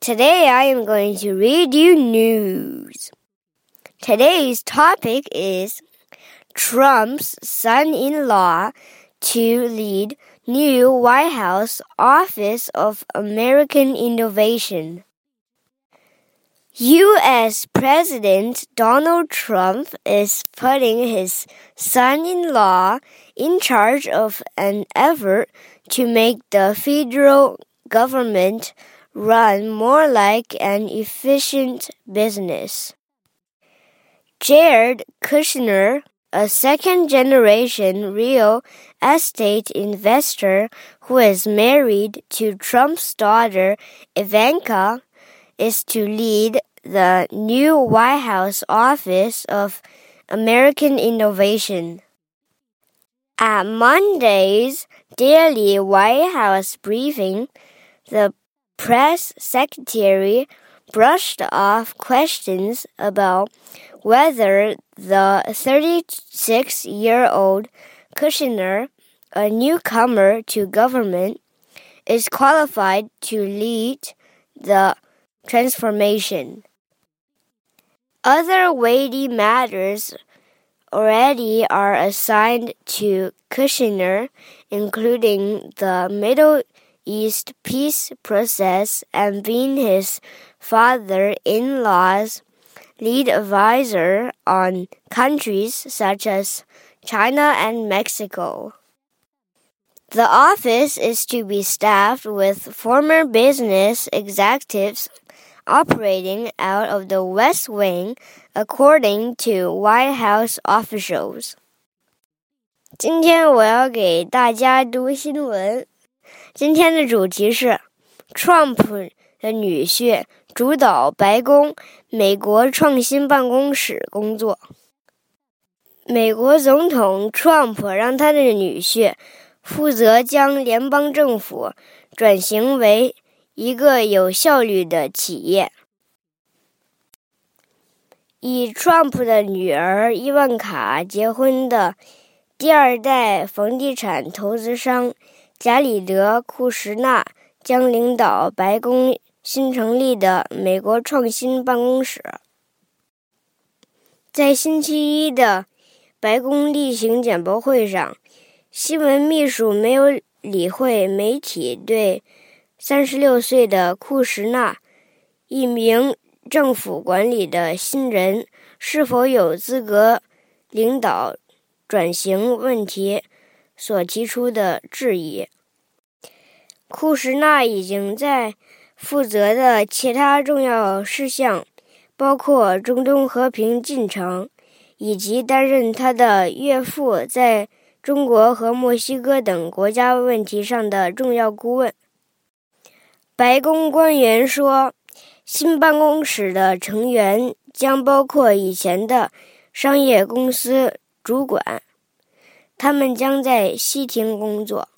Today I am going to read you news. Today's topic is Trump's son-in-law to lead new White House Office of American Innovation. U.S. President Donald Trump is putting his son-in-law in charge of an effort to make the federal government run more like an efficient business. Jared Kushner, a second generation real estate investor who is married to Trump's daughter Ivanka, is to lead the new White House Office of American Innovation. At Monday's daily White House briefing, the press secretary brushed off questions about whether the 36 year old Kushner, a newcomer to government, is qualified to lead the transformation. Other weighty matters already are assigned to Kushner, including the Middle East peace process and being his father in law's lead advisor on countries such as China and Mexico. The office is to be staffed with former business executives operating out of the West Wing, according to White House officials. 今天我要给大家读新闻。 今天的主题是，Trump 的女婿主导白宫美国创新办公室工作。美国总统 Trump 让他的女婿负责将联邦政府转型为一个有效率的企业。以 Trump 的女儿伊万卡结婚的第二代房地产投资商。贾里德·库什纳将领导白宫新成立的美国创新办公室。在星期一的白宫例行简报会上，新闻秘书没有理会媒体对三十六岁的库什纳，一名政府管理的新人是否有资格领导转型问题所提出的质疑。库什纳已经在负责的其他重要事项，包括中东和平进程，以及担任他的岳父在中国和墨西哥等国家问题上的重要顾问。白宫官员说，新办公室的成员将包括以前的商业公司主管，他们将在西亭工作。